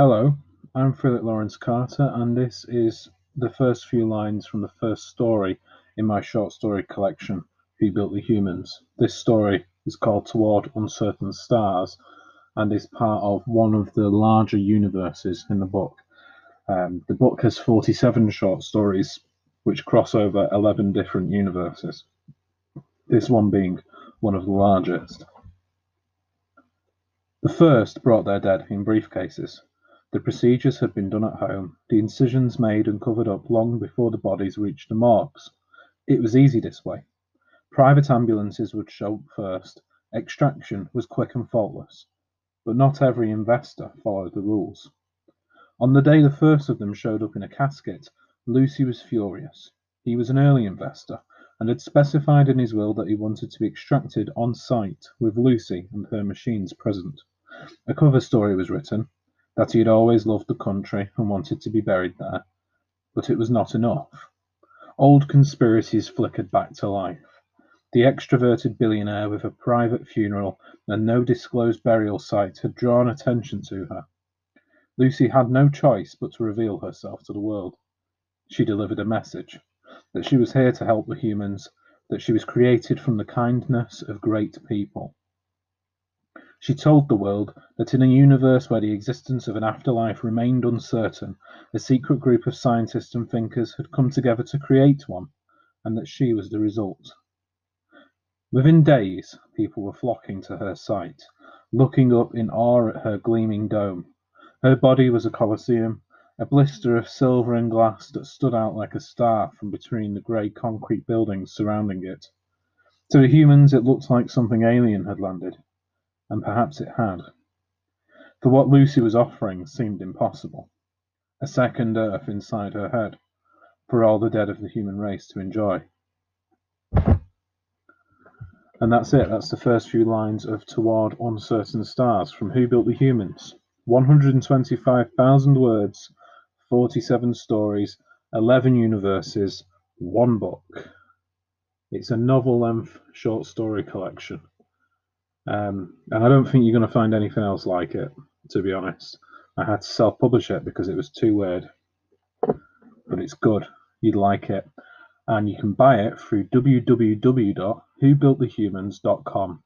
Hello, I'm Philip Lawrence Carter, and this is the first few lines from the first story in my short story collection, Who Built the Humans. This story is called Toward Uncertain Stars and is part of one of the larger universes in the book. Um, the book has 47 short stories which cross over 11 different universes, this one being one of the largest. The first brought their dead in briefcases. The procedures had been done at home, the incisions made and covered up long before the bodies reached the morgues. It was easy this way. Private ambulances would show up first. Extraction was quick and faultless. But not every investor followed the rules. On the day the first of them showed up in a casket, Lucy was furious. He was an early investor and had specified in his will that he wanted to be extracted on site with Lucy and her machines present. A cover story was written, that he had always loved the country and wanted to be buried there. But it was not enough. Old conspiracies flickered back to life. The extroverted billionaire with a private funeral and no disclosed burial site had drawn attention to her. Lucy had no choice but to reveal herself to the world. She delivered a message that she was here to help the humans, that she was created from the kindness of great people. She told the world that in a universe where the existence of an afterlife remained uncertain, a secret group of scientists and thinkers had come together to create one, and that she was the result. Within days, people were flocking to her site, looking up in awe at her gleaming dome. Her body was a colosseum, a blister of silver and glass that stood out like a star from between the grey concrete buildings surrounding it. To the humans, it looked like something alien had landed and perhaps it had. For what Lucy was offering seemed impossible. A second Earth inside her head, for all the dead of the human race to enjoy. And that's it. That's the first few lines of Toward Uncertain Stars from Who Built the Humans. 125,000 words, 47 stories, 11 universes, one book. It's a novel length short story collection. Um, and I don't think you're going to find anything else like it, to be honest. I had to self publish it because it was too weird. But it's good. You'd like it. And you can buy it through www.whobuiltthehumans.com.